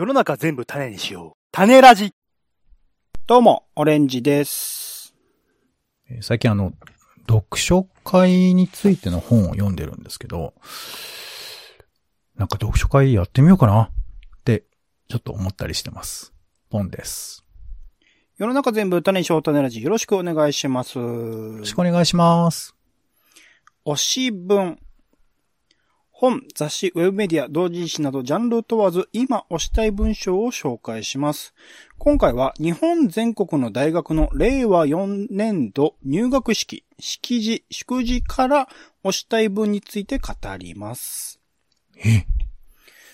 世の中全部種にしよう。種ラジ。どうも、オレンジです。えー最近あの、読書会についての本を読んでるんですけど、なんか読書会やってみようかなって、ちょっと思ったりしてます。ポンです。世の中全部種にしよう、種ラジ。よろしくお願いします。よろしくお願いします。推し文。本、雑誌、ウェブメディア、同人誌などジャンル問わず今押したい文章を紹介します。今回は日本全国の大学の令和4年度入学式、式辞、祝辞から押したい文について語ります。え、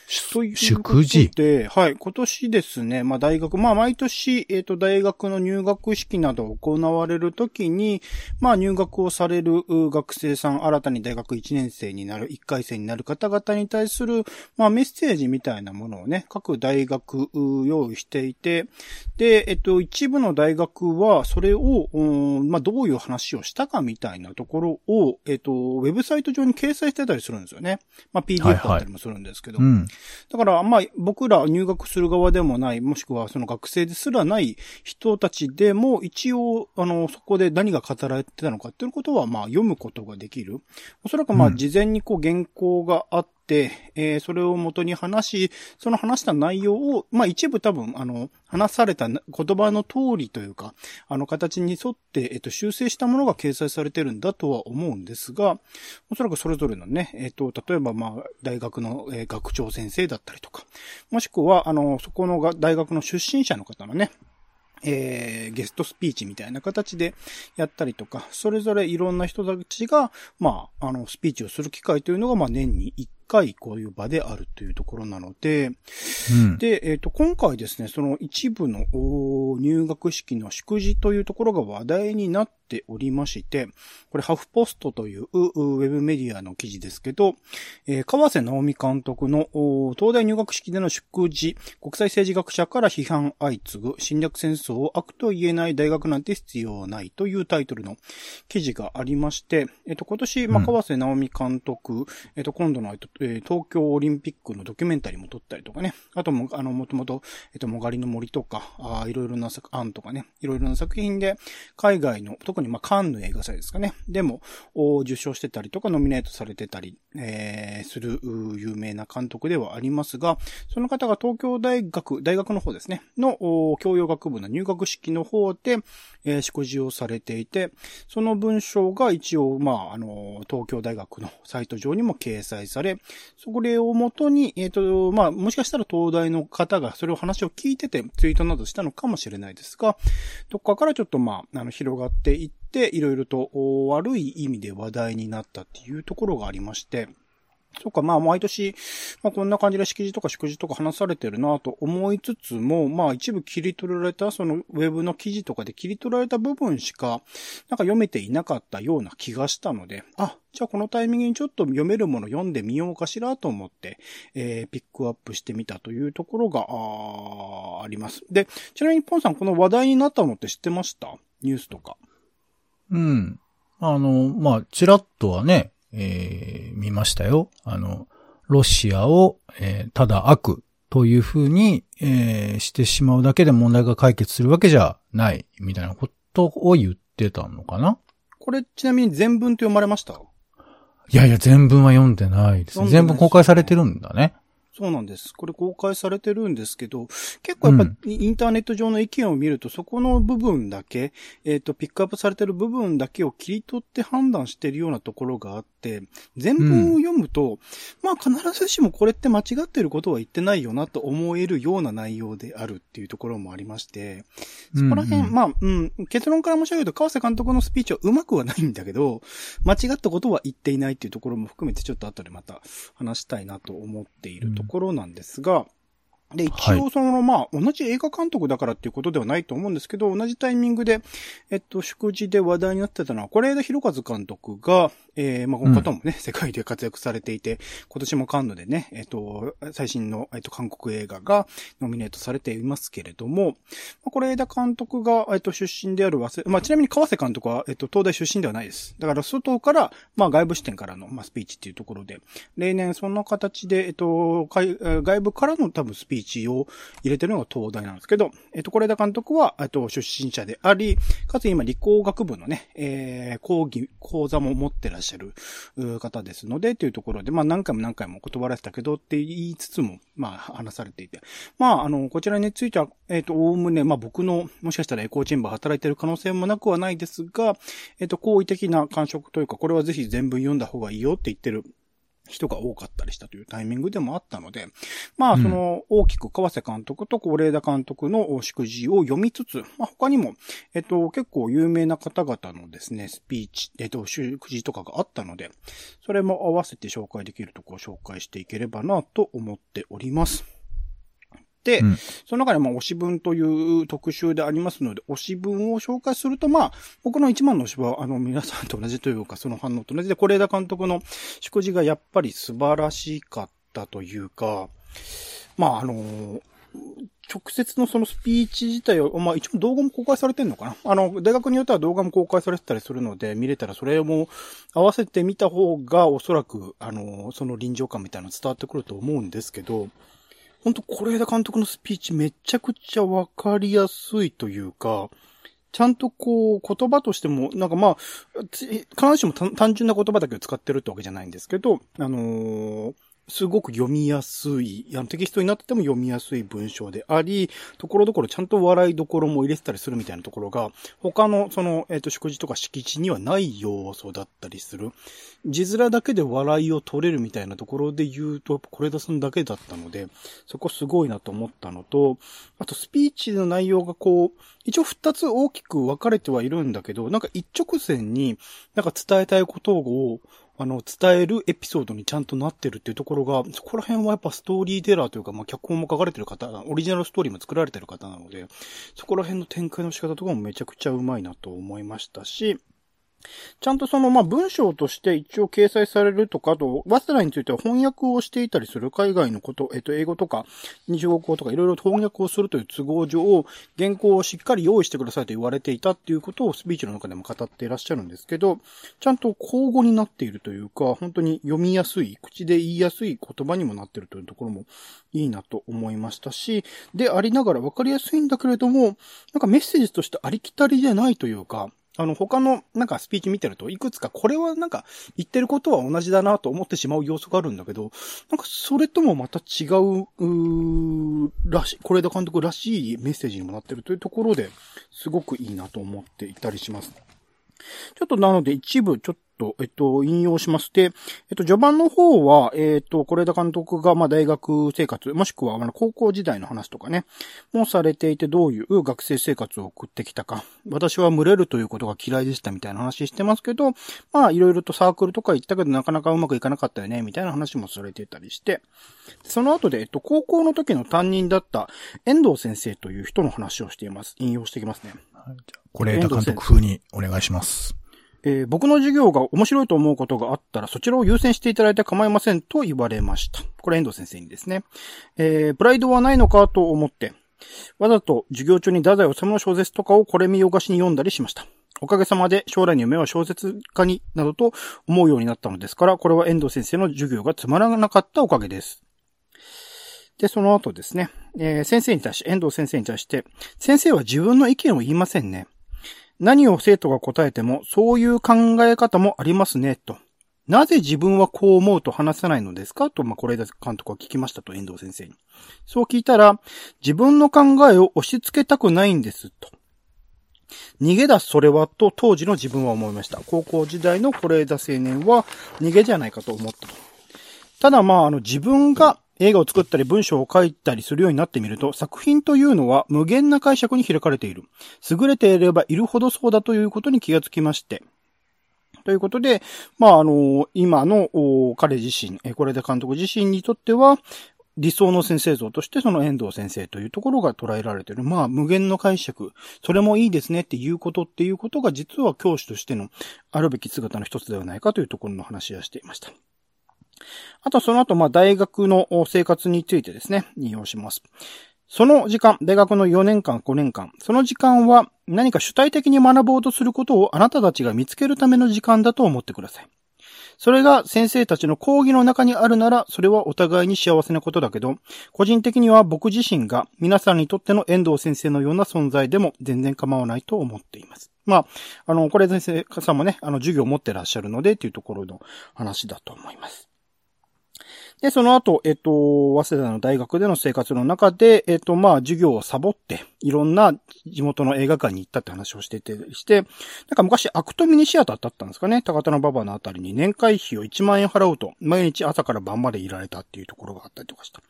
祝辞で、はい、今年ですね、まあ大学、まあ毎年、えっ、と、大学の入学式など行われるときに、まあ入学をされるう学生さん、新たに大学1年生になる、1回生になる方々に対する、まあメッセージみたいなものをね、各大学う用意していて、で、えっと、一部の大学は、それを、うんまあどういう話をしたかみたいなところを、えっと、ウェブサイト上に掲載してたりするんですよね。まあ PDF はいはいだったりもするんですけど。うん。だから、まあ、僕ら入学する側でもない、もしくはその学生ですらない人たちでも、一応、あの、そこで何が語られてたのかっていうことは、まあ、読むことができる。おそらく、まあ、うん事前にこう、原稿があって、えーそれを元に話し、その話した内容を、まあ、一部多分、あの、話された言葉の通りというか、あの、形に沿って、えっと、修正したものが掲載されてるんだとは思うんですが、おそらくそれぞれのね、えっ、と、例えば、まあ、大学の、えー学長先生だったりとか、もしくは、あの、そこのが大学の出身者の方のね、えーゲストスピーチみたいな形でやったりとか、それぞれいろんな人たちが、まあ、あの、スピーチをする機会というのが、まあ、年に1回こういう場であるというところなので、うん。で、えっ、と、今回ですね、その一部のお入学式の祝辞というところが話題になっておりまして、これハフポストといううウェブメディアの記事ですけど、えー川瀬直美監督のお東大入学式での祝辞、国際政治学者から批判相次ぐ侵略戦争を悪と言えない大学なんて必要ないというタイトルの記事がありまして、えっ、と、今年、まあ、うん川瀬直美監督、えっ、と、今度の、えっとえー東京オリンピックのドキュメンタリーも撮ったりとかね。あとも、あの、もともと、えっと、もがりの森とか、あーいろいろな作、案とかね、いろいろな作品で、海外の、特にまあ、カンヌ映画祭ですかね。でも、受賞してたりとか、ノミネートされてたり、えーする、有名な監督ではありますが、その方が東京大学、大学の方ですね、の、教養学部の入学式の方で、えー祝辞をされていて、その文章が一応、まあ、あの、東京大学のサイト上にも掲載され、それをもとに、えっ、と、まあ、もしかしたら東大の方がそれを話を聞いててツイートなどしたのかもしれないですが、どっかからちょっとまあ、あの、広がっていって、いろいろと悪い意味で話題になったっていうところがありまして、そっか、まあ、毎年、まあ、こんな感じで式辞とか祝辞とか話されてるなと思いつつも、まあ、一部切り取られた、その、ウェブの記事とかで切り取られた部分しか、なんか読めていなかったような気がしたので、あ、じゃあこのタイミングにちょっと読めるもの読んでみようかしらと思って、えーピックアップしてみたというところが、ああります。で、ちなみにポンさん、この話題になったのって知ってました？ニュースとか。うん。あの、まあ、ちらっとはね、えー見ましたよ。あの、ロシアを、えーただ悪というふうに、えーしてしまうだけで問題が解決するわけじゃない、みたいなことを言ってたのかなこれ、ちなみに全文って読まれました？いやいや、全文は読んでないですね。全文公開されてるんだね。そうなんです。これ公開されてるんですけど、結構やっぱうんインターネット上の意見を見ると、そこの部分だけ、えっ、と、ピックアップされてる部分だけを切り取って判断してるようなところがあって、全文を読むと、まあ必ずしもこれって間違ってることは言ってないよなと思えるような内容であるっていうところもありまして、そこら辺、うんうん。まあ、うん、結論から申し上げると、川瀬監督のスピーチはうまくはないんだけど、間違ったことは言っていないっていうところも含めて、ちょっと後でまた話したいなと思っているところなんですが、で、一は応その、まあ、同じ映画監督だからっていうことではないと思うんですけど、同じタイミングで、えっと、祝辞で話題になってたのは、是枝裕和監督が、えー、まあ、この方もね、世界で活躍されていて、今年もカンヌでね、えっと、最新の、えっと、韓国映画がノミネートされていますけれども、まあ、是枝監督が、えっと、出身であるわせ、まあ、ちなみに川瀬監督は、えっと、東大出身ではないです。だから、外から、まあ、外部視点からの、まあ、スピーチっていうところで、例年そんな形で、えっと、外部からの多分スピーチピーチを入れてるのが東大なんですけど、えっ、と、是枝監督は、えっと、出身者であり、かつ今理工学部のね、えー、講義、講座も持ってらっしゃる方ですので、というところで、まあ何回も何回も断らせたけどって言いつつも、まあ話されていて、まああの、こちらについては、えっ、と、おおむね、まあ僕の、もしかしたらエコーチェンバー働いてる可能性もなくはないですが、えっ、と、好意的な感触というか、これはぜひ全文読んだ方がいいよって言ってる人が多かったりしたというタイミングでもあったので、まあ、その、大きく川瀬監督と是枝監督の祝辞を読みつつ、まあ、他にも、えっと、結構有名な方々のですね、スピーチ、えっと、祝辞とかがあったので、それも合わせて紹介できるところを紹介していければなと思っております。で、うん、その中でまあ推し文という特集でありますので、推し文を紹介すると、まあ、僕の一番の推しは、あの、皆さんと同じというか、その反応と同じで、是枝監督の祝辞がやっぱり素晴らしかったというか、まあ、あの、直接のそのスピーチ自体を、まあ一応動画も公開されてんのかな？あの、大学によっては動画も公開されてたりするので、見れたらそれも合わせてみた方がおそらく、あの、その臨場感みたいなの伝わってくると思うんですけど、本当是枝監督のスピーチめちゃくちゃわかりやすいというか、ちゃんとこう、言葉としても、なんかまあ、必ずしも単純な言葉だけを使ってるってわけじゃないんですけど、あのー、すごく読みやすい、あのテキストになってても読みやすい文章であり、ところどころちゃんと笑いどころも入れてたりするみたいなところが、他のその、えっ、ー、と、祝辞とか敷地にはない要素だったりする。字面だけで笑いを取れるみたいなところで言うと、これ出すんだけだったので、そこすごいなと思ったのと、あとスピーチの内容がこう、一応二つ大きく分かれてはいるんだけど、なんか一直線になんか伝えたいことをあの、伝えるエピソードにちゃんとなってるっていうところが、そこら辺はやっぱストーリーテラーというか、まあ、脚本も書かれてる方、オリジナルストーリーも作られてる方なので、そこら辺の展開の仕方とかもめちゃくちゃうまいなと思いましたし、ちゃんとその、まあ、文章として一応掲載されるとか、あと、ワスラについては翻訳をしていたりする海外のこと、えっと、英語とか、日語語とかいろいろ翻訳をするという都合上、原稿をしっかり用意してくださいと言われていたっていうことをスピーチの中でも語っていらっしゃるんですけど、ちゃんと交互になっているというか、本当に読みやすい、口で言いやすい言葉にもなっているというところもいいなと思いましたし、でありながら分かりやすいんだけれども、なんかメッセージとしてありきたりじゃないというか、あの、他の、なんかスピーチ見てると、いくつか、これはなんか、言ってることは同じだなと思ってしまう要素があるんだけど、なんか、それともまた違う、うらしい、これで監督らしいメッセージにもなってるというところで、すごくいいなと思っていたりします。ちょっとなので一部ちょっと、えっと、引用しますて、えっと、序盤の方は、えっと、是枝監督が、まあ、大学生活、もしくは、あの、高校時代の話とかね、もされていて、どういう学生生活を送ってきたか。私は群れるということが嫌いでしたみたいな話してますけど、まあ、いろいろとサークルとか行ったけど、なかなかうまくいかなかったよね、みたいな話もされてたりして、その後で、えっと、高校の時の担任だった遠藤先生という人の話をしています。引用していきますね。はい、じゃあ、是枝監督風にお願いします。えー、僕の授業が面白いと思うことがあったらそちらを優先していただいて構いませんと言われました。これ遠藤先生にですね。えー、プライドはないのかと思って、わざと授業中に太宰治の小説とかをこれ見よがしに読んだりしました。おかげさまで将来の夢は小説家になどと思うようになったのですから、これは遠藤先生の授業がつまらなかったおかげです。で、その後ですね、えー、先生に対し、遠藤先生に対して、先生は自分の意見を言いませんね。何を生徒が答えても、そういう考え方もありますね、と。なぜ自分はこう思うと話せないのですか？と、まあ、これで監督は聞きましたと、遠藤先生に。そう聞いたら、自分の考えを押し付けたくないんです、と。逃げ出すそれはと当時の自分は思いました。高校時代の是枝青年は逃げじゃないかと思ったと。ただまあ、あの自分が映画を作ったり文章を書いたりするようになってみると、作品というのは無限な解釈に開かれている。優れていればいるほどそうだということに気がつきまして。ということで、まあ、あの、今の彼自身、これで監督自身にとっては、理想の先生像としてその遠藤先生というところが捉えられている。まあ、無限の解釈。それもいいですねっていうことっていうことが実は教師としてのあるべき姿の一つではないかというところの話をしていました。あとその後、まあ、大学の生活についてですね、引用します。その時間、大学の4年間、5年間、その時間は何か主体的に学ぼうとすることをあなたたちが見つけるための時間だと思ってください。それが先生たちの講義の中にあるなら、それはお互いに幸せなことだけど、個人的には僕自身が皆さんにとっての遠藤先生のような存在でも全然構わないと思っています。まあ、あの、これ先生さんもね、あの、授業を持ってらっしゃるので、っていうところの話だと思います。で、その後、えっと、早稲田の大学での生活の中で、えっと、まあ、授業をサボって、いろんな地元の映画館に行ったって話をしてて、して、なんか昔、アクトミニシアターだったんですかね。高田の馬場のあたりに年会費を1万円払うと、毎日朝から晩までいられたっていうところがあったりとかした。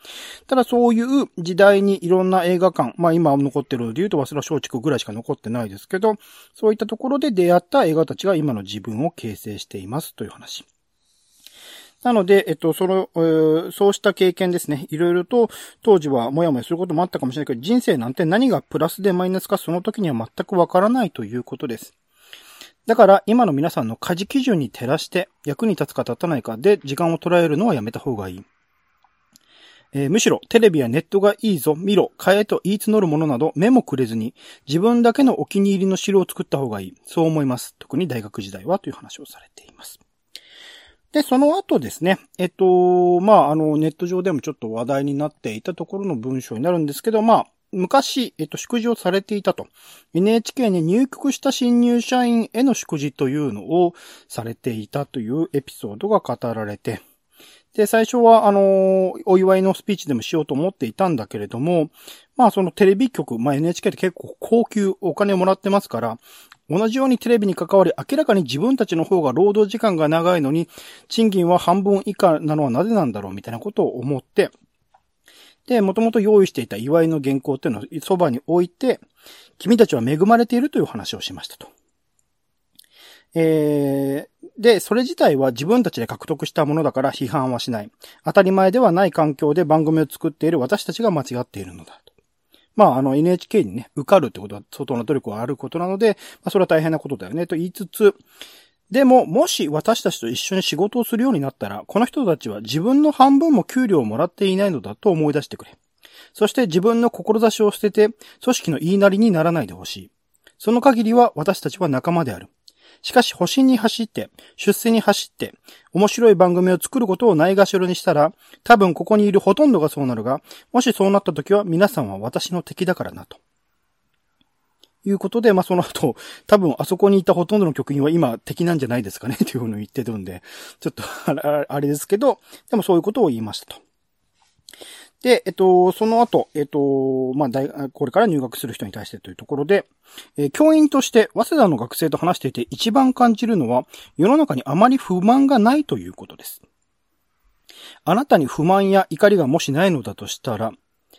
ただ、そういう時代にいろんな映画館、まあ今残ってるので言うと、早稲田松竹ぐらいしか残ってないですけど、そういったところで出会った映画たちが今の自分を形成していますという話。なので、えっと、その、えー、そうした経験ですね。いろいろと、当時はもやもやすることもあったかもしれないけど、人生なんて何がプラスでマイナスかその時には全くわからないということです。だから、今の皆さんの家事基準に照らして、役に立つか立たないかで時間を捉えるのはやめた方がいい。えー、むしろ、テレビやネットがいいぞ、見ろ、買えと言い募るものなど目もくれずに、自分だけのお気に入りの城を作った方がいい。そう思います。特に大学時代はという話をされています。で、その後ですね、えっと、まあ、あの、ネット上でもちょっと話題になっていたところの文章になるんですけど、まあ、昔、えっと、祝辞をされていたと。NHK に入局した新入社員への祝辞というのをされていたというエピソードが語られて、で、最初は、あの、お祝いのスピーチでもしようと思っていたんだけれども、まあそのテレビ局、まあ NHK って結構高級お金をもらってますから、同じようにテレビに関わり、明らかに自分たちの方が労働時間が長いのに、賃金は半分以下なのはなぜなんだろうみたいなことを思って、で、もともと用意していた祝いの原稿っていうのをそばに置いて、君たちは恵まれているという話をしましたと。えー、で、それ自体は自分たちで獲得したものだから批判はしない。当たり前ではない環境で番組を作っている私たちが間違っているのだと。まあ、あの NHK にね、受かるってことは相当な努力はあることなので、まあ、それは大変なことだよね、と言いつつ、でも、もし私たちと一緒に仕事をするようになったら、この人たちは自分の半分も給料をもらっていないのだと思い出してくれ。そして自分の志を捨てて、組織の言いなりにならないでほしい。その限りは私たちは仲間である。しかし、保身に走って、出世に走って、面白い番組を作ることをないがしろにしたら、多分ここにいるほとんどがそうなるが、もしそうなった時は皆さんは私の敵だからなと。いうことで、まあ、その後、多分あそこにいたほとんどの局員は今敵なんじゃないですかね、というふうに言ってるんで、ちょっとあれですけど、でもそういうことを言いましたと。で、えっと、その後、えっと、まあ、大、これから入学する人に対してというところで、えー、教員として早稲田の学生と話していて一番感じるのは、世の中にあまり不満がないということです。あなたに不満や怒りがもしないのだとしたら、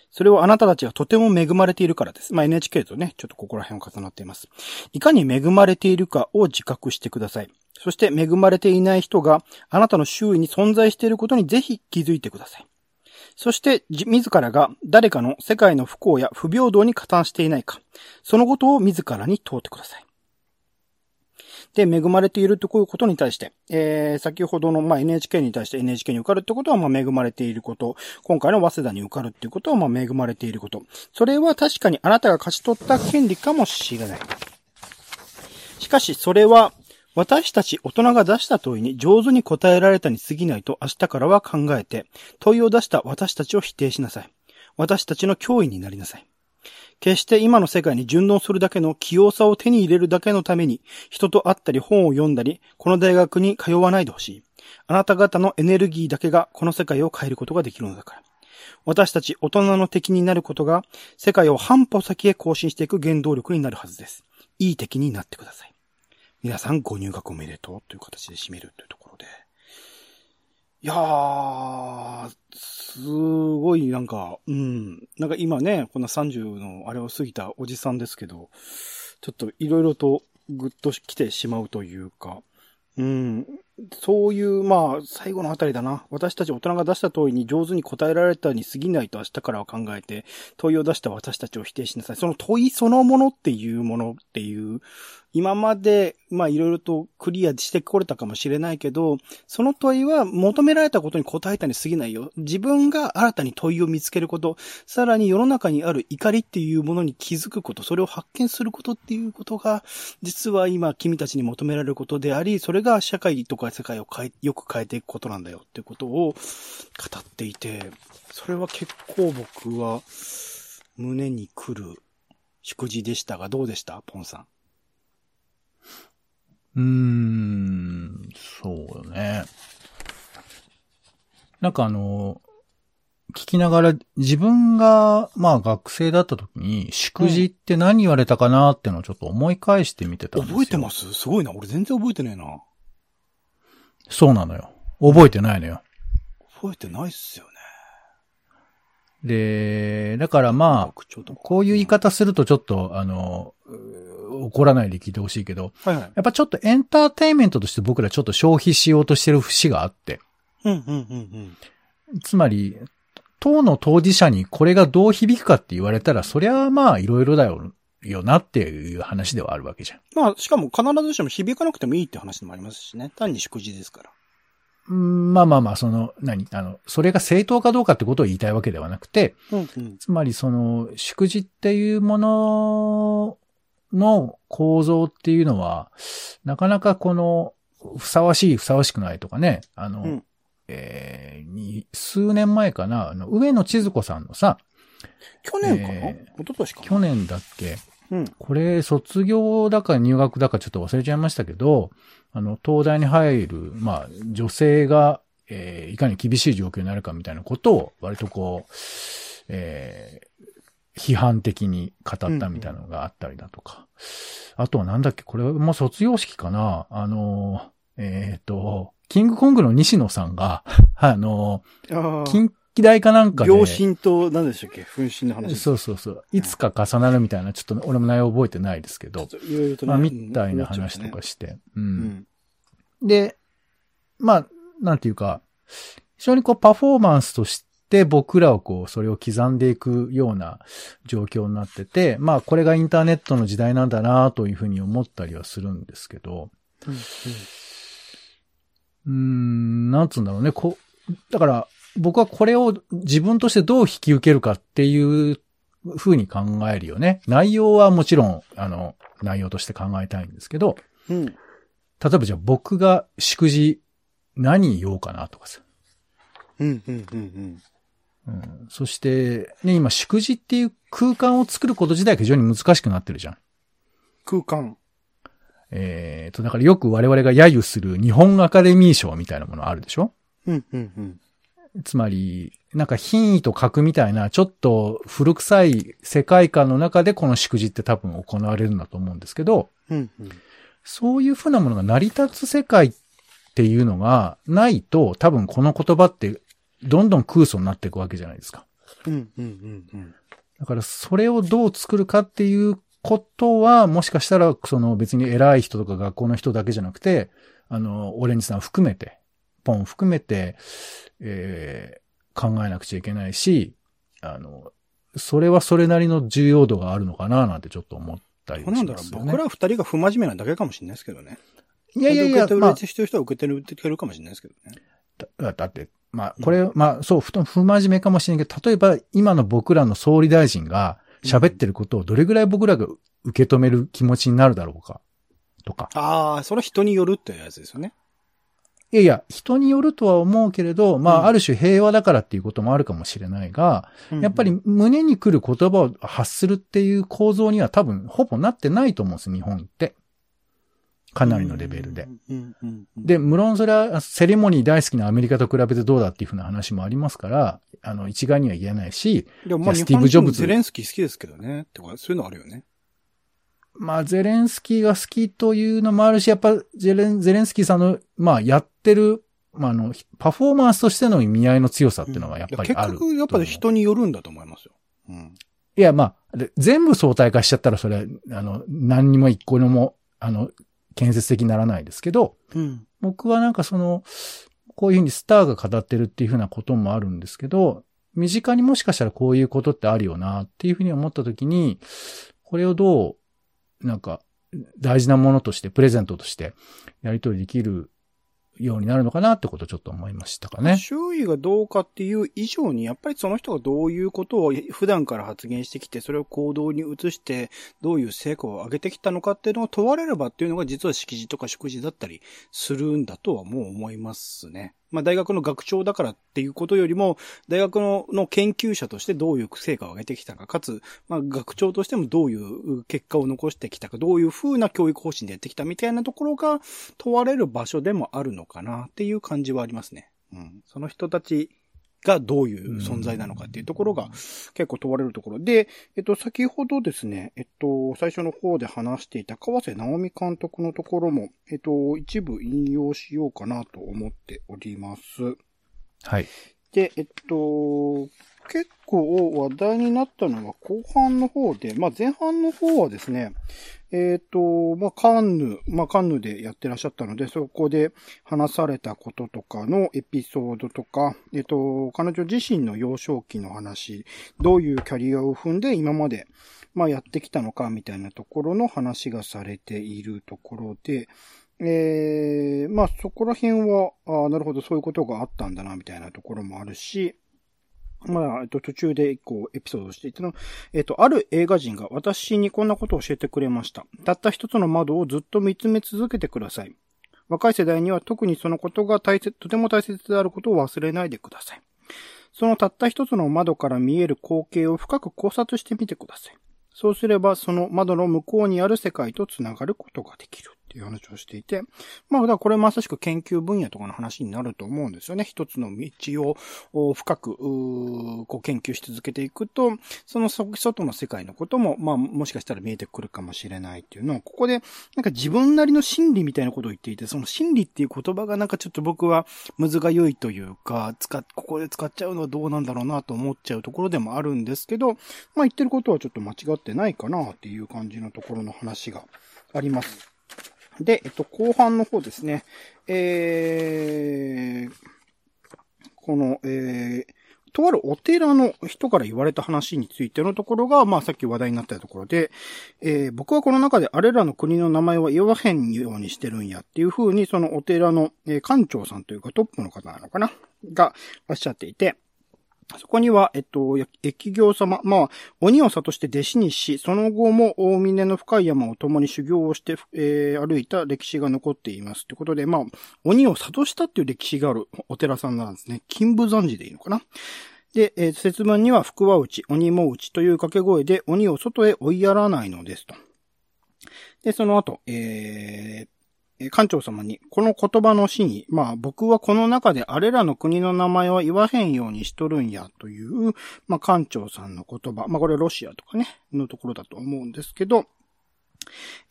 それはあなたたちがとても恵まれているからです。まあ、NHK とね、ちょっとここら辺を重なっています。いかに恵まれているかを自覚してください。そして恵まれていない人があなたの周囲に存在していることにぜひ気づいてください。そして、自らが誰かの世界の不幸や不平等に加担していないか、そのことを自らに問うてください。で、恵まれているとこういうことに対して、えー、先ほどの、まあ、NHK に対して NHK に受かるってことは、まあ、恵まれていること。今回の早稲田に受かるっていうことは、まあ、恵まれていること。それは確かにあなたが勝ち取った権利かもしれない。しかし、それは、私たち大人が出した問いに上手に答えられたに過ぎないと明日からは考えて、問いを出した私たちを否定しなさい。私たちの脅威になりなさい。決して今の世界に順応するだけの器用さを手に入れるだけのために、人と会ったり本を読んだり、この大学に通わないでほしい。あなた方のエネルギーだけがこの世界を変えることができるのだから。私たち大人の敵になることが、世界を半歩先へ更新していく原動力になるはずです。いい敵になってください。皆さんご入学おめでとうという形で締めるというところで。いやー、すごいなんか、うん。なんか今ね、こんな30のあれを過ぎたおじさんですけど、ちょっといろいろとぐっと来てしまうというか、うん。そういう、まあ、最後のあたりだな。私たち大人が出した問いに上手に答えられたに過ぎないと明日からは考えて、問いを出した私たちを否定しなさい。その問いそのものっていうものっていう今まで、まあいろいろとクリアしてこれたかもしれないけど、その問いは求められたことに答えたに過ぎないよ。自分が新たに問いを見つけること、さらに世の中にある怒りっていうものに気づくこと、それを発見することっていうことが、実は今君たちに求められることであり、それが社会とか世界を変え、よく変えていくことなんだよっていうことを語っていて、それは結構僕は胸に来る祝辞でしたが、どうでした？ポンさん。うーん、そうよね。なんかあの、聞きながら自分が、まあ学生だった時に、祝辞って何言われたかなってのをちょっと思い返してみてたんですよ。覚えてます？すごいな。俺全然覚えてねえな。そうなのよ。覚えてないのよ。覚えてないっすよね。で、だからまあ、こういう言い方するとちょっと、あの、う怒らないで聞いてほしいけど、はいはい。やっぱちょっとエンターテインメントとして僕らちょっと消費しようとしてる節があって、うんうんうんうん。つまり、当の当事者にこれがどう響くかって言われたら、そりゃまあいろいろだよ、よなっていう話ではあるわけじゃん。まあ、しかも必ずしも響かなくてもいいって話でもありますしね。単に祝辞ですから。うんまあまあまあ、その、何？あの、それが正当かどうかってことを言いたいわけではなくて、うんうん。つまりその、祝辞っていうものの構造っていうのは、なかなかこの、ふさわしい、ふさわしくないとかね、あの、うん。えーに数年前かな、あの、上野千鶴子さんのさ、去年かな、え一昨年かな？去年だっけ？うん。これ、卒業だか入学だかちょっと忘れちゃいましたけど、あの、東大に入る、まあ、女性が、えーいかに厳しい状況になるかみたいなことを、割とこう、えー批判的に語ったみたいなのがあったりだとか。あとはなんだっけ、これも卒業式かなあの、えっ、と、キングコングの西野さんが、あの。近畿大かなんかで、秒針と、何でしたっけ？分身の話。そうそうそう。いつか重なるみたいな、ちょっと俺も内容覚えてないですけど、いろいろとねまあ、みたいな話とかしして。う。うんん。で、まあ、なんていうか、非常にこうパフォーマンスとして僕らをこう、それを刻んでいくような状況になってて、まあ、これがインターネットの時代なんだなというふうに思ったりはするんですけど、うんん、なんつうんだろうね。こう、だから、僕はこれを自分としてどう引き受けるかっていう風に考えるよね。内容はもちろん、あの、内容として考えたいんですけど、うん。例えばじゃあ僕が祝辞何言おうかなとかさ。うん、うん、うん、うん、そして、ね、今祝辞っていう空間を作ること自体が非常に難しくなってるじゃん。空間。えーと、だからよく我々が揶揄する日本アカデミー賞みたいなものあるでしょ？うん、うん、うん。つまり、なんか品位と格みたいな、ちょっと古臭い世界観の中でこの祝辞って多分行われるんだと思うんですけど、うん、うん。そういうふうなものが成り立つ世界っていうのがないと、多分この言葉ってどんどん空想になっていくわけじゃないですか。うん、うん、うん、うん。だからそれをどう作るかっていうことは、もしかしたら、その別に偉い人とか学校の人だけじゃなくて、あの、オレンジさん含めて、ポン含めて、えー考えなくちゃいけないし、あの、それはそれなりの重要度があるのかななんてちょっと思ったりこれなんだろう。僕ら二人が不真面目なだけかもしれないですけどね。いやいやいや、まあ受け取る人は受け取れてるかもしれないですけどね。だだって、まあ、これ、まあ、そう、ふと不真面目かもしれないけど、例えば今の僕らの総理大臣が喋ってることをどれぐらい僕らが受け止める気持ちになるだろうか、とか。ああ、それは人によるってやつですよね。いやいや、人によるとは思うけれど、まうんあ、ある種平和だからっていうこともあるかもしれないが、やっぱり胸に来る言葉を発するっていう構造には多分ほぼなってないと思うんです、日本って。かなりのレベルで。。うんうんうん、で、無論それはセレモニー大好きなアメリカと比べてどうだっていうふうな話もありますから、あの、一概には言えないし、でもまあスティーブジョブズゼレンスキー好きですけどね。ってか、そういうのあるよね。まあ、ゼレンスキーが好きというのもあるし、やっぱ、ゼレン、ゼレンスキーさんの、まあ、やってる、まあ、あの、パフォーマンスとしての意味合いの強さっていうのがやっぱりある。結局、やっぱり人によるんだと思いますよ。うん。いや、まあ、で全部相対化しちゃったら、それは、あの、何にも一個にも、あの、建設的にならないですけど、うん。僕はなんかその、こういうふうにスターが語ってるっていうふうなこともあるんですけど、身近にもしかしたらこういうことってあるよなっていうふうに思ったときに、これをどう、なんか、大事なものとして、プレゼントとしてやり取りできるようになるのかなってことをちょっと思いましたかね。周囲がどうかっていう以上に、やっぱりその人がどういうことを普段から発言してきて、それを行動に移して、どういう成果を上げてきたのかっていうのを問われればっていうのが実は式辞とか祝辞だったりするんだとはもう思いますね。まあ大学の学長だからっていうことよりも、大学のの研究者としてどういう成果を上げてきたか、かつ、まあ学長としてもどういう結果を残してきたか、どういうふうな教育方針でやってきたみたいなところが問われる場所でもあるのかなっていう感じはありますね。うん。その人たちがどういう存在なのかっていうところが結構問われるところで、えっと、先ほどですね、えっと、最初の方で話していた川瀬直美監督のところも、えっと、一部引用しようかなと思っております。はい。で、えっと、結構話題になったのは後半の方で、まあ前半の方はですね、えっ、ー、と、まあ、カンヌ、まあ、カンヌでやってらっしゃったので、そこで話されたこととかのエピソードとか、えっ、ー、と、彼女自身の幼少期の話、どういうキャリアを踏んで今まで、まあ、やってきたのかみたいなところの話がされているところで、えー、まあ、そこら辺は、あなるほど、そういうことがあったんだな、みたいなところもあるし、まあ、えっと、途中で一個エピソードしていたの、えっと、ある映画人が私にこんなことを教えてくれました。たった一つの窓をずっと見つめ続けてください。若い世代には特にそのことが大切、とても大切であることを忘れないでください。そのたった一つの窓から見える光景を深く考察してみてください。そうすれば、その窓の向こうにある世界とつながることができる。っていう話をしていて、まあ、だからこれまさしく研究分野とかの話になると思うんですよね。一つの道を深く、こう研究し続けていくと、その外の世界のことも、まあ、もしかしたら見えてくるかもしれないっていうのを、ここで、なんか自分なりの心理みたいなことを言っていて、その心理っていう言葉がなんかちょっと僕は難が良いというか、使っ、ここで使っちゃうのはどうなんだろうなと思っちゃうところでもあるんですけど、まあ言ってることはちょっと間違ってないかなっていう感じのところの話があります。で、えっと、後半の方ですね。えー、この、えー、とあるお寺の人から言われた話についてのところが、まあさっき話題になったところで、えー、僕はこの中であれらの国の名前は言わへんようにしてるんやっていう風に、そのお寺の、えー、館長さんというかトップの方なのかな？がおっしゃっていて、そこには、えっと、疫行様、まあ、鬼を悟して弟子にし、その後も大峰の深い山を共に修行をして、えー、歩いた歴史が残っています。ということで、まあ、鬼を悟したっていう歴史があるお寺さんなんですね。金武山寺でいいのかな。で、えー、節分には福は内、鬼も内という掛け声で鬼を外へ追いやらないのですと。で、その後、えー、館長様に、この言葉の真意、まあ僕はこの中であれらの国の名前は言わへんようにしとるんやという、まあ館長さんの言葉、まあこれロシアとかね、のところだと思うんですけど、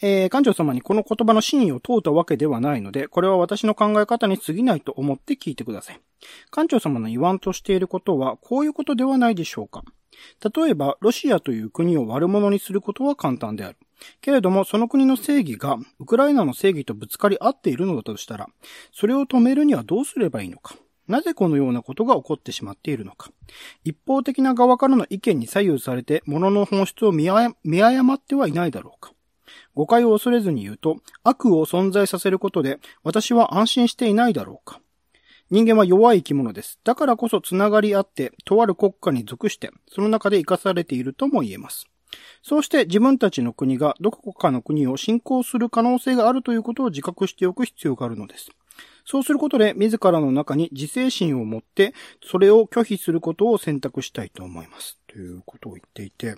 えー、館長様にこの言葉の真意を問うたわけではないので、これは私の考え方に過ぎないと思って聞いてください。館長様の言わんとしていることは、こういうことではないでしょうか。例えば、ロシアという国を悪者にすることは簡単である。けれども、その国の正義が、ウクライナの正義とぶつかり合っているのだとしたら、それを止めるにはどうすればいいのか？なぜこのようなことが起こってしまっているのか？一方的な側からの意見に左右されて、物の本質を見誤ってはいないだろうか？誤解を恐れずに言うと、悪を存在させることで、私は安心していないだろうか？人間は弱い生き物です。だからこそ繋がり合って、とある国家に属して、その中で生かされているとも言えます。そうして自分たちの国がどこかの国を侵攻する可能性があるということを自覚しておく必要があるのです。そうすることで自らの中に自制心を持って、それを拒否することを選択したいと思います。ということを言っていて、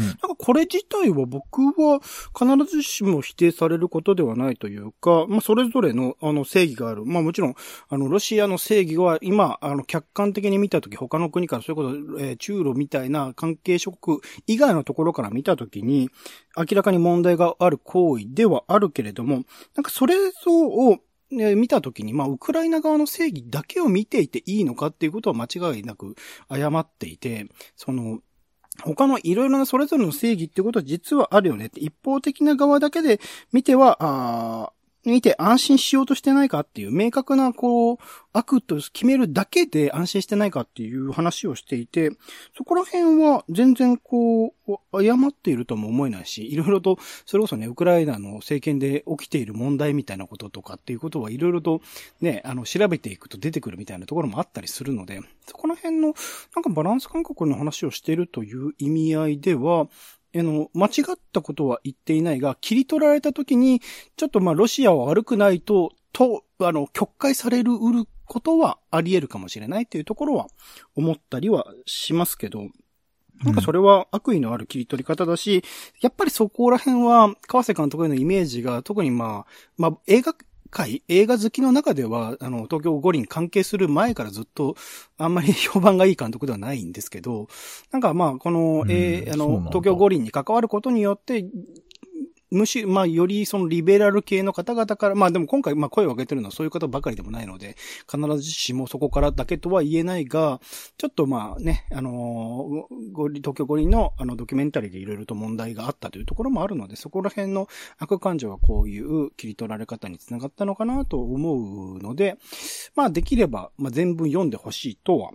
なんかこれ自体は僕は必ずしも否定されることではないというか、まあそれぞれのあの正義がある。まあもちろん、あのロシアの正義は今、あの客観的に見たとき他の国からそういうこと、えー、中ロみたいな関係諸国以外のところから見たときに、明らかに問題がある行為ではあるけれども、なんかそれを見たときに、まあ、ウクライナ側の正義だけを見ていていいのかっていうことは間違いなく誤っていて、その、他のいろいろなそれぞれの正義ってことは実はあるよねって、一方的な側だけで見ては、あ見て安心しようとしてないかっていう明確なこう悪と決めるだけで安心してないかっていう話をしていて、そこら辺は全然こう、誤っているとも思えないし、いろいろと、それこそね、ウクライナの政権で起きている問題みたいなこととかっていうことはいろいろとね、あの、調べていくと出てくるみたいなところもあったりするので、そこら辺のなんかバランス感覚の話をしているという意味合いでは、あの、間違ったことは言っていないが、切り取られた時に、ちょっとまあ、ロシアは悪くないと、と、あの、曲解される、うることはあり得るかもしれないっていうところは思ったりはしますけど、なんかそれは悪意のある切り取り方だし、やっぱりそこら辺は、川瀬監督へのイメージが特にまあ、まあ映画界、映画好きの中では、あの、東京五輪関係する前からずっと、あんまり 評判がいい監督ではないんですけど、なんかまあ、この、えー、あの、東京五輪に関わることによって、むし、まあ、よりそのリベラル系の方々から、まあでも今回、まあ声を上げてるのはそういう方ばかりでもないので、必ずしもそこからだけとは言えないが、ちょっとまあね、あのー、東京五輪のあのドキュメンタリーでいろいろと問題があったというところもあるので、そこら辺の悪感情はこういう切り取られ方につながったのかなと思うので、まあできれば、まあ全文読んでほしいとは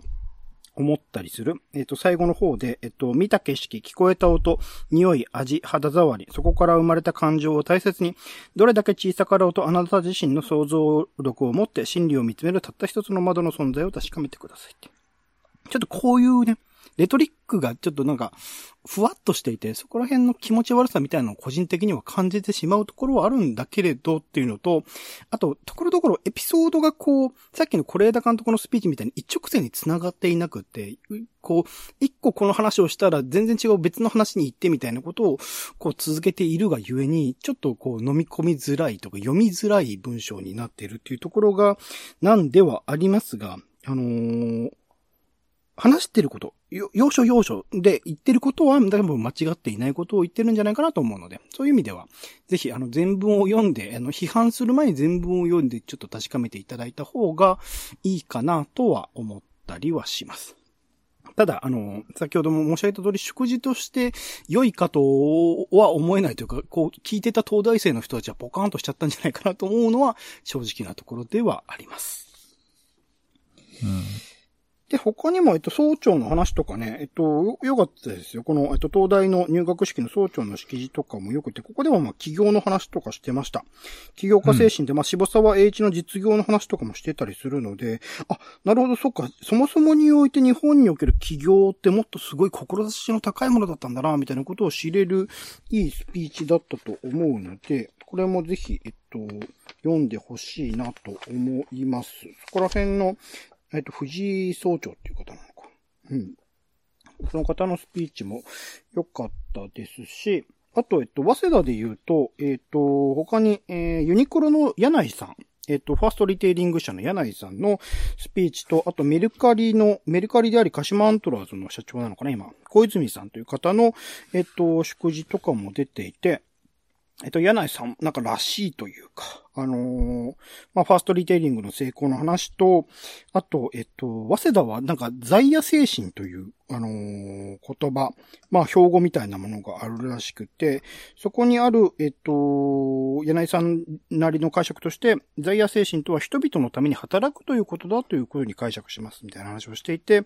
思ったりする。えっ、と、最後の方で、えっ、と、見た景色、聞こえた音、匂い、味、肌触り、そこから生まれた感情を大切に、どれだけ小さかろうとあなた自身の想像力を持って真理を見つめるたった一つの窓の存在を確かめてくださいって。ちょっとこういうね、レトリックがちょっとなんか、ふわっとしていて、そこら辺の気持ち悪さみたいなのを個人的には感じてしまうところはあるんだけれどっていうのと、あと、ところどころエピソードがこう、さっきの是枝監督のスピーチみたいに一直線に繋がっていなくて、こう、一個この話をしたら全然違う別の話に行ってみたいなことを、こう続けているがゆえに、ちょっとこう飲み込みづらいとか読みづらい文章になっているっていうところが、なんではありますが、あのー、話してること、要所要所で言ってることは、多分間違っていないことを言ってるんじゃないかなと思うので、そういう意味では、ぜひ、あの、全文を読んで、あの、批判する前に全文を読んで、ちょっと確かめていただいた方がいいかなとは思ったりはします。ただ、あの、先ほども申し上げた通り、祝辞として良いかとは思えないというか、こう、聞いてた東大生の人たちはポカーンとしちゃったんじゃないかなと思うのは、正直なところではあります。うんで、他にも、えっと、総長の話とかね、えっと、よかったですよ。この、えっと、東大の入学式の総長の式辞とかもよくて、ここではまあ、企業の話とかしてました。企業家精神で、うん、まあ、渋沢栄一の実業の話とかもしてたりするので、あ、なるほど、そっか、そもそもにおいて日本における企業ってもっとすごい志の高いものだったんだな、みたいなことを知れるいいスピーチだったと思うので、これもぜひ、えっと、読んでほしいなと思います。そこら辺のえっと、藤井総長っていう方なのか。うん。その方のスピーチも良かったですし、あと、えっと、早稲田で言うと、えっと、他に、えー、ユニクロの柳井さん。えっと、ファーストリテイリング社の柳井さんのスピーチと、あとメルカリの、メルカリであり鹿島アントラーズの社長なのかな、今。小泉さんという方の、えっと、祝辞とかも出ていて、えっと、柳井さん、なんからしいというか、あのー、まあ、ファーストリテイリングの成功の話と、あと、えっと、早稲田はなんか在野精神という、あのー、言葉、まあ、標語みたいなものがあるらしくて、そこにある、えっと、柳井さんなりの解釈として、在野精神とは人々のために働くということだということに解釈しますみたいな話をしていて、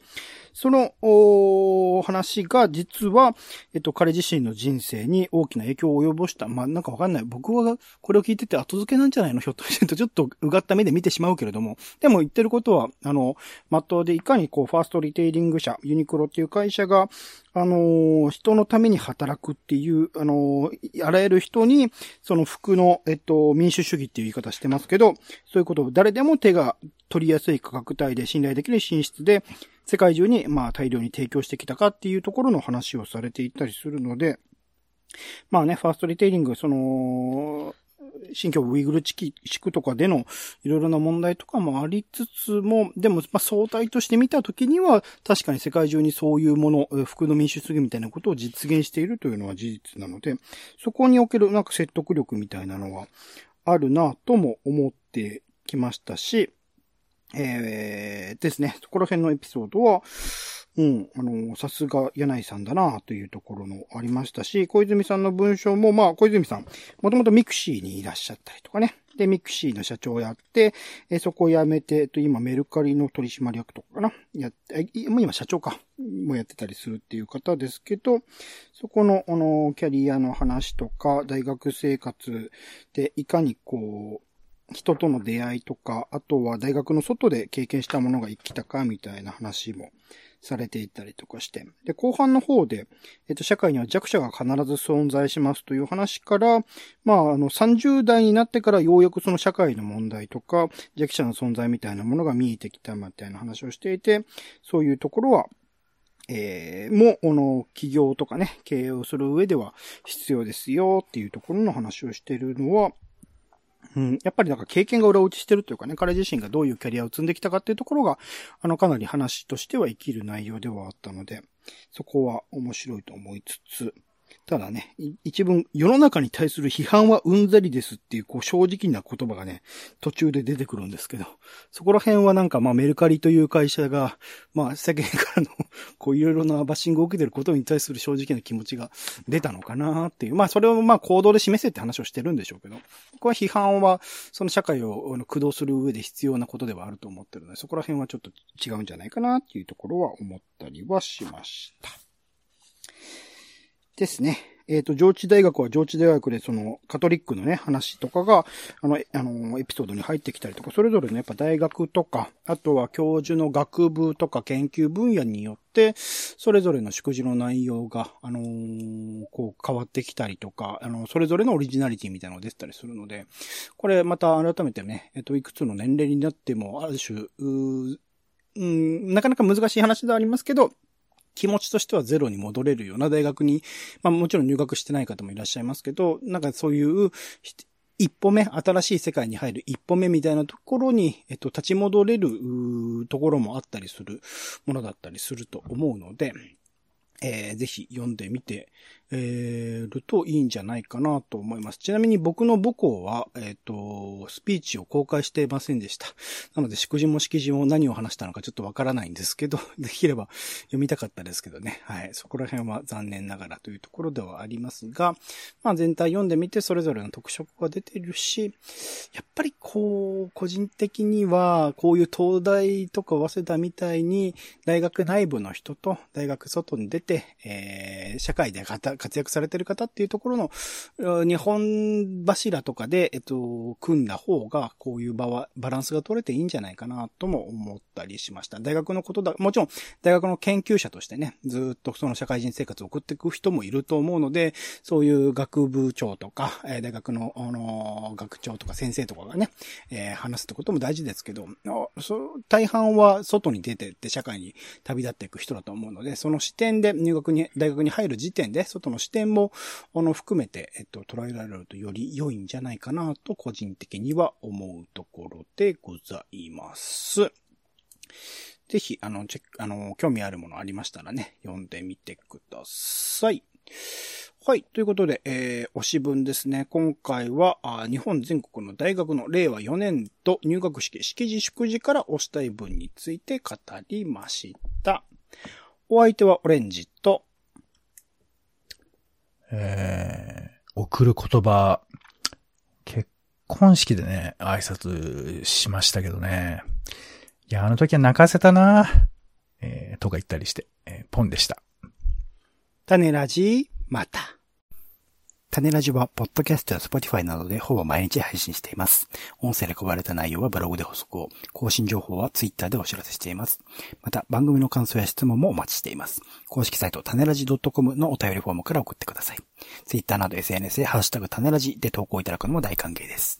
その、お話が実は、えっと、彼自身の人生に大きな影響を及ぼした。まあ、なんかわかんない。僕はこれを聞いてて後付けなんじゃないのひょっとしてと、ちょっとうがった目で見てしまうけれども。でも言ってることは、あの、まっとうでいかにこう、ファーストリテイリング社、ユニクロっていう会社が、あの、人のために働くっていう、あの、あらゆる人に、その服の、えっと、民主主義っていう言い方してますけど、そういうことを誰でも手が取りやすい価格帯で信頼できる品質で、世界中に、まあ、大量に提供してきたかっていうところの話をされていたりするので、まあね、ファーストリテイリング、その、新疆ウイグル地区とかでのいろいろな問題とかもありつつも、でも、まあ、相対として見たときには、確かに世界中にそういうもの、服の民主主義みたいなことを実現しているというのは事実なので、そこにおけるなんか説得力みたいなのはあるなとも思ってきましたし、えー、ですね。そこら辺のエピソードは、うん、あの、さすが柳井さんだなというところのありましたし、小泉さんの文章も、まあ、小泉さん、もともとミクシーにいらっしゃったりとかね。で、ミクシーの社長をやって、えそこを辞めて、えっと、今メルカリの取締役とかかな。やって、もう今社長か。もやってたりするっていう方ですけど、そこの、あの、キャリアの話とか、大学生活でいかにこう、人との出会いとか、あとは大学の外で経験したものが生きたかみたいな話もされていたりとかして。で、後半の方で、えっと、社会には弱者が必ず存在しますという話から、まあ、あの、30代になってからようやくその社会の問題とか、弱者の存在みたいなものが見えてきたみたいな話をしていて、そういうところは、えー、も、この、企業とかね、経営をする上では必要ですよっていうところの話をしているのは、うん、やっぱりなんか経験が裏打ちしてるというかね、彼自身がどういうキャリアを積んできたかっていうところが、あの、かなり話としては生きる内容ではあったので、そこは面白いと思いつつ、ただね、一文、世の中に対する批判はうんざりですっていう、こう、正直な言葉がね、途中で出てくるんですけど、そこら辺はなんか、まあ、メルカリという会社が、まあ、世間からの、こう、いろいろなバッシングを受けてることに対する正直な気持ちが出たのかなっていう。まあ、それをまあ、行動で示せって話をしてるんでしょうけど、ここは批判は、その社会を駆動する上で必要なことではあると思ってるので、そこら辺はちょっと違うんじゃないかなっていうところは思ったりはしました。ですね。えっ、と、上智大学は上智大学でそのカトリックのね、話とかが、あの、あの、エピソードに入ってきたりとか、それぞれのやっぱ大学とか、あとは教授の学部とか研究分野によって、それぞれの祝辞の内容が、あのーこう変わってきたりとか、あの、それぞれのオリジナリティみたいなのが出てたりするので、これまた改めてね、えっ、と、いくつの年齢になっても、ある種、うん、なかなか難しい話ではありますけど、気持ちとしてはゼロに戻れるような大学に、まあもちろん入学してない方もいらっしゃいますけど、なんかそういう、一歩目、新しい世界に入る一歩目みたいなところに、えっと、立ち戻れるところもあったりするものだったりすると思うので、えーぜひ読んでみて、えーるといいんじゃないかなと思います。ちなみに僕の母校は、えっ、と、スピーチを公開していませんでした。なので、祝辞も式辞も何を話したのかちょっとわからないんですけど、できれば読みたかったですけどね。はい。そこら辺は残念ながらというところではありますが、まあ全体読んでみてそれぞれの特色が出てるし、やっぱりこう、個人的には、こういう東大とか早稲田みたいに、大学内部の人と大学外に出て、えー、社会で活活躍されてる方っていうところの、日本柱とかで、えっと、組んだ方が、こういう場は、バランスが取れていいんじゃないかなとも思ったりしました。大学のことだ、もちろん、大学の研究者としてね、ずっとその社会人生活を送っていく人もいると思うので、そういう学部長とか、え大学の、あの、学長とか先生とかがね、えー話すってことも大事ですけど、そ大半は外に出てって社会に旅立っていく人だと思うので、その視点で入学に、大学に入る時点で、外のの視点も、あの、含めて、えっと、捉えられるとより良いんじゃないかなと、個人的には思うところでございます。ぜひ、あの、チェック、あの、興味あるものありましたらね、読んでみてください。はい。ということで、えー、推し文ですね。今回は、あ日本全国の大学の令和4年度入学式、式辞祝辞から推したい文について語りました。お相手はオレンジと、えー、送る言葉、結婚式でね、挨拶しましたけどね。いや、あの時は泣かせたなえー、とか言ったりして、えーポンでした。種ラジ、また。種ラジは、ポッドキャストや Spotify などでほぼ毎日配信しています。音声で配られた内容はブログで補足を、更新情報は Twitter でお知らせしています。また、番組の感想や質問もお待ちしています。公式サイト、種ラジ .com のお便りフォームから送ってください。Twitter など SNS でハッシュタグ種ラジで投稿いただくのも大歓迎です。